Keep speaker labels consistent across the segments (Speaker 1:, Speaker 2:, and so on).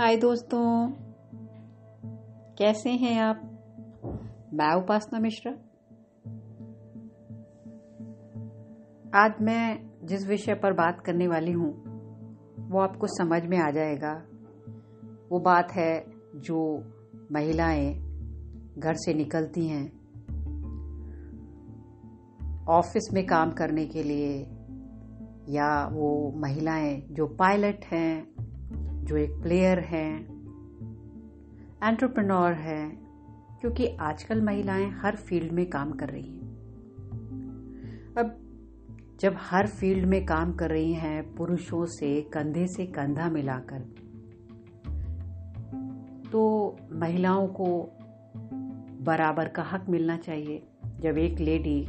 Speaker 1: हाय दोस्तों। कैसे हैं आप? मैं उपासना मिश्रा। आज मैं जिस विषय पर बात करने वाली हूँ, वो आपको समझ में आ जाएगा। वो बात है जो महिलाएँ घर से निकलती हैं, ऑफ़िस में काम करने के लिए, या वो महिलाएँ जो पायलट हैं जो एक प्लेयर है एंटरप्रेन्योर है, क्योंकि आजकल महिलाएँ हर फ़ील्ड में काम कर रही हैं। अब जब हर फ़ील्ड में काम कर रही हैं, पुरुषों से, कंधे से कंधा मिलाकर तो महिलाओं को बराबर का हक मिलना चाहिए। जब एक लेडी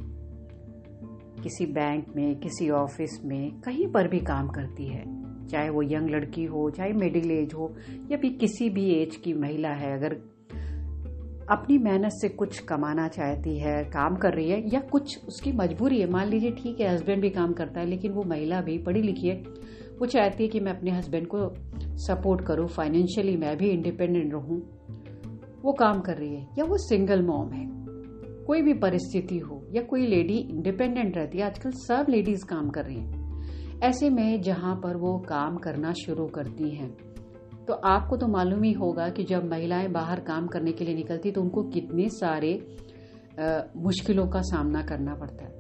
Speaker 1: किसी बैंक में, किसी ऑफ़िस में, कहीं पर भी काम करती है चाहे वो यंग लड़की हो, चाहे मिडिल एज हो, या फिर किसी भी एज की महिला है, अगर अपनी मेहनत से कुछ कमाना चाहती है, काम कर रही है, या कुछ उसकी मजबूरी है, मान लीजिए ठीक है हस्बैंड भी काम करता है, लेकिन वो महिला भी पढ़ी लिखी है, वो चाहती है कि मैं अपने हस्बैंड को सपोर्ट करूँ फाइनेंशियली मैं भी इंडिपेंडेंट रहूँ, वो काम कर रही है, या वो सिंगल मॉम है, कोई भी परिस्थिति हो, या कोई लेडी इंडिपेंडेंट रहती है, आजकल सब लेडीज़ काम कर रही हैं। ऐसे में जहाँ पर वो काम करना शुरू करती हैं तो आपको तो मालूम ही होगा कि जब महिलाएँ बाहर काम करने के लिए निकलती तो उनको कितने सारे आ, मुश्किलों का सामना करना पड़ता है।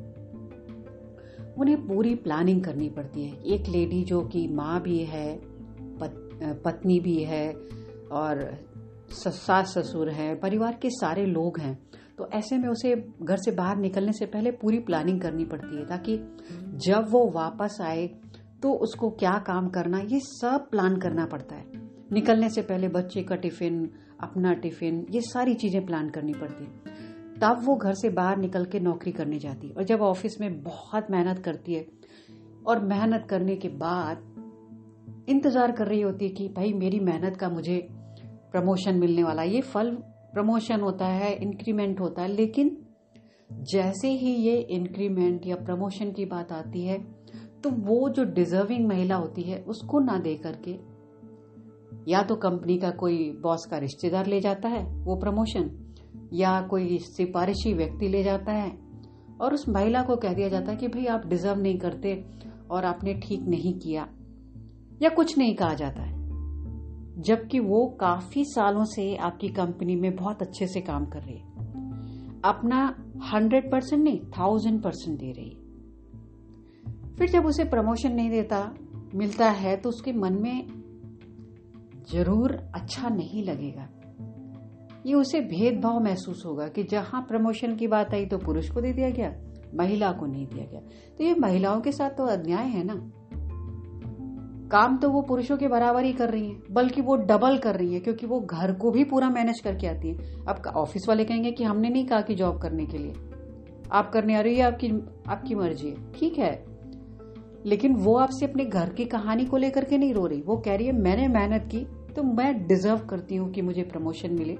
Speaker 1: उन्हें पूरी प्लानिंग करनी पड़ती है। एक लेडी जो कि माँ भी है पत, पत्नी भी है और सास ससुर है परिवार के सारे लोग हैं तो ऐसे में उसे घर से बाहर निकलने से पहले पूरी प्लानिंग करनी पड़ती है, ताकि जब वो वापस आए तो उसको क्या काम करना, ये सब प्लान करना पड़ता है। निकलने से पहले बच्चे का टिफ़िन अपना टिफ़िन ये सारी चीज़ें प्लान करनी पड़ती है। तब वो घर से बाहर निकल के नौकरी करने जाती है, और जब ऑफ़िस में बहुत मेहनत करती है, और मेहनत करने के बाद इंतज़ार कर रही होती है कि, भाई, मेरी मेहनत का मुझे प्रमोशन मिलने वाला ये फल प्रमोशन होता है इंक्रीमेंट होता है, लेकिन जैसे ही ये इंक्रीमेंट या प्रमोशन की बात आती है तो वो जो डिजर्विंग महिला होती है, उसको ना दे करके या तो कंपनी का कोई बॉस का रिश्तेदार ले जाता है, वो प्रमोशन या कोई सिफारिशी व्यक्ति ले जाता है, और उस महिला को कह दिया जाता है कि भाई आप डिजर्व नहीं करते और आपने ठीक नहीं किया, या कुछ नहीं कहा जाता है। जबकि वो काफ़ी सालों से आपकी कंपनी में बहुत अच्छे से काम कर रही अपना हंड्रेड परसेंट नहीं, थाउज़ेंड परसेंट दे रही फिर जब उसे प्रमोशन नहीं देता, मिलता है तो उसके मन में ज़रूर अच्छा नहीं लगेगा। ये उसे भेदभाव महसूस होगा कि जहाँ प्रमोशन की बात आई तो पुरुष को दे दिया गया, महिला को नहीं दिया गया। तो ये महिलाओं के साथ तो अन्याय है ना? काम तो वो पुरुषों के बराबर ही कर रही है, बल्कि वो डबल कर रही है, क्योंकि वो घर को भी पूरा मैनेज करके आती है। अब ऑफ़िस वाले कहेंगे कि हमने नहीं कहा कि जॉब करने के लिए। आप करने आ रही है, आपकी आपकी मर्ज़ी है। ठीक है। लेकिन वो आपसे अपने घर की कहानी को लेकर के नहीं रो रही। वो कह रही है, मैंने मेहनत की तो मैं डिजर्व करती हूँ कि मुझे प्रमोशन मिले,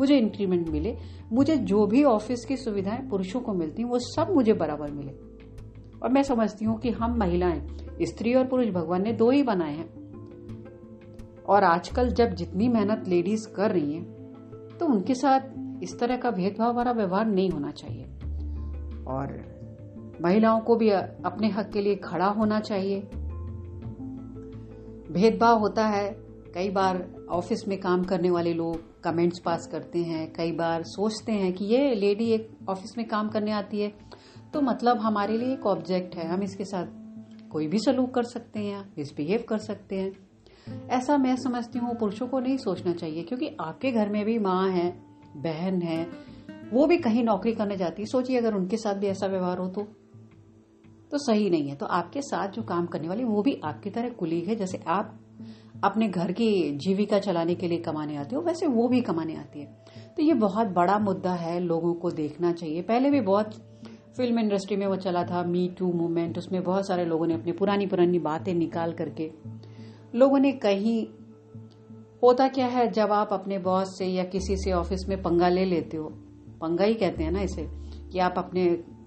Speaker 1: मुझे इंक्रीमेंट मिले, मुझे जो भी ऑफ़िस की सुविधाएँ पुरुषों को मिलती हैं, वो सब मुझे बराबर मिले। और मैं समझती हूँ कि हम महिलाएँ, स्त्री और पुरुष भगवान ने दो ही बनाए हैं। और आजकल जब जितनी मेहनत लेडीज़ कर रही हैं तो उनके साथ इस तरह का भेदभाव वाला व्यवहार नहीं होना चाहिए। और महिलाओं को भी अपने हक के लिए खड़ा होना चाहिए। भेदभाव होता है। कई बार ऑफ़िस में काम करने वाले लोग कमेंट्स पास करते हैं, कई बार सोचते हैं कि ये लेडी एक ऑफ़िस में काम करने आती है। तो मतलब हमारे लिए एक ऑब्जेक्ट है। हम इसके साथ कोई भी सलूक कर सकते हैं मिसबिहेव कर सकते हैं। ऐसा मैं समझती हूँ, पुरुषों को नहीं सोचना चाहिए, क्योंकि आपके घर में भी माँ है, बहन है, वो भी कहीं नौकरी करने जाती है। सोचिए, अगर उनके साथ भी ऐसा व्यवहार हो तो। तो सही नहीं है। तो आपके साथ जो काम करने वाली, वो भी आपकी तरह कुलीग है। जैसे आप अपने घर की जीविका चलाने के लिए कमाने आते हो, वैसे वो भी कमाने आती है। तो ये बहुत बड़ा मुद्दा है, लोगों को देखना चाहिए। पहले भी बहुत फ़िल्म इंडस्ट्री में वो चला था मी टू मूवमेंट उसमें बहुत सारे लोगों ने अपनी पुरानी पुरानी बातें निकाल करके। लोगों ने कहीं, होता क्या है, जब आप अपने बॉस से या किसी से ऑफ़िस में पंगा ले लेते हो, पंगा ही कहते हैं ना इसे, कि आप अपने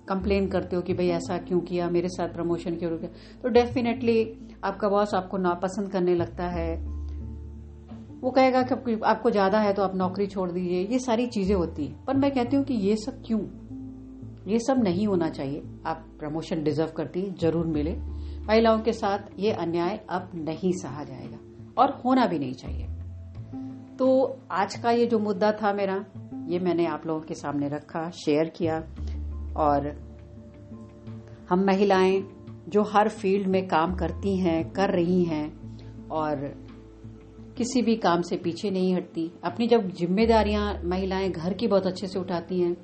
Speaker 1: कंप्लेन करते हो कि भाई ऐसा क्यों किया, मेरे साथ प्रमोशन क्यों रुका तो डेफिनेटली आपका बॉस आपको नापसंद करने लगता है। वो कहेगा कि आपको ज़्यादा है तो आप नौकरी छोड़ दीजिए, ये सारी चीज़ें होती है। पर मैं कहती हूँ कि ये सब क्यों? ये सब नहीं होना चाहिए। आप प्रमोशन डिजर्व करती ज़रूर मिले। महिलाओं के साथ ये अन्याय अब नहीं सहा जाएगा और होना भी नहीं चाहिए। तो आज का ये जो मुद्दा था मेरा, ये मैंने आप लोगों के सामने रखा शेयर किया और हम महिलाएँ जो हर फ़ील्ड में काम करती हैं, कर रही हैं और किसी भी काम से पीछे नहीं हटती, अपनी जब जिम्मेदारियाँ महिलाएँ घर की बहुत अच्छे से उठाती हैं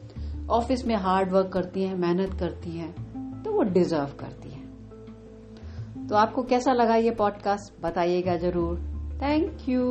Speaker 1: ऑफ़िस में हार्ड वर्क करती हैं, मेहनत करती हैं तो वो डिजर्व करती हैं। तो आपको कैसा लगा ये पॉडकास्ट? बताइएगा ज़रूर। Thank you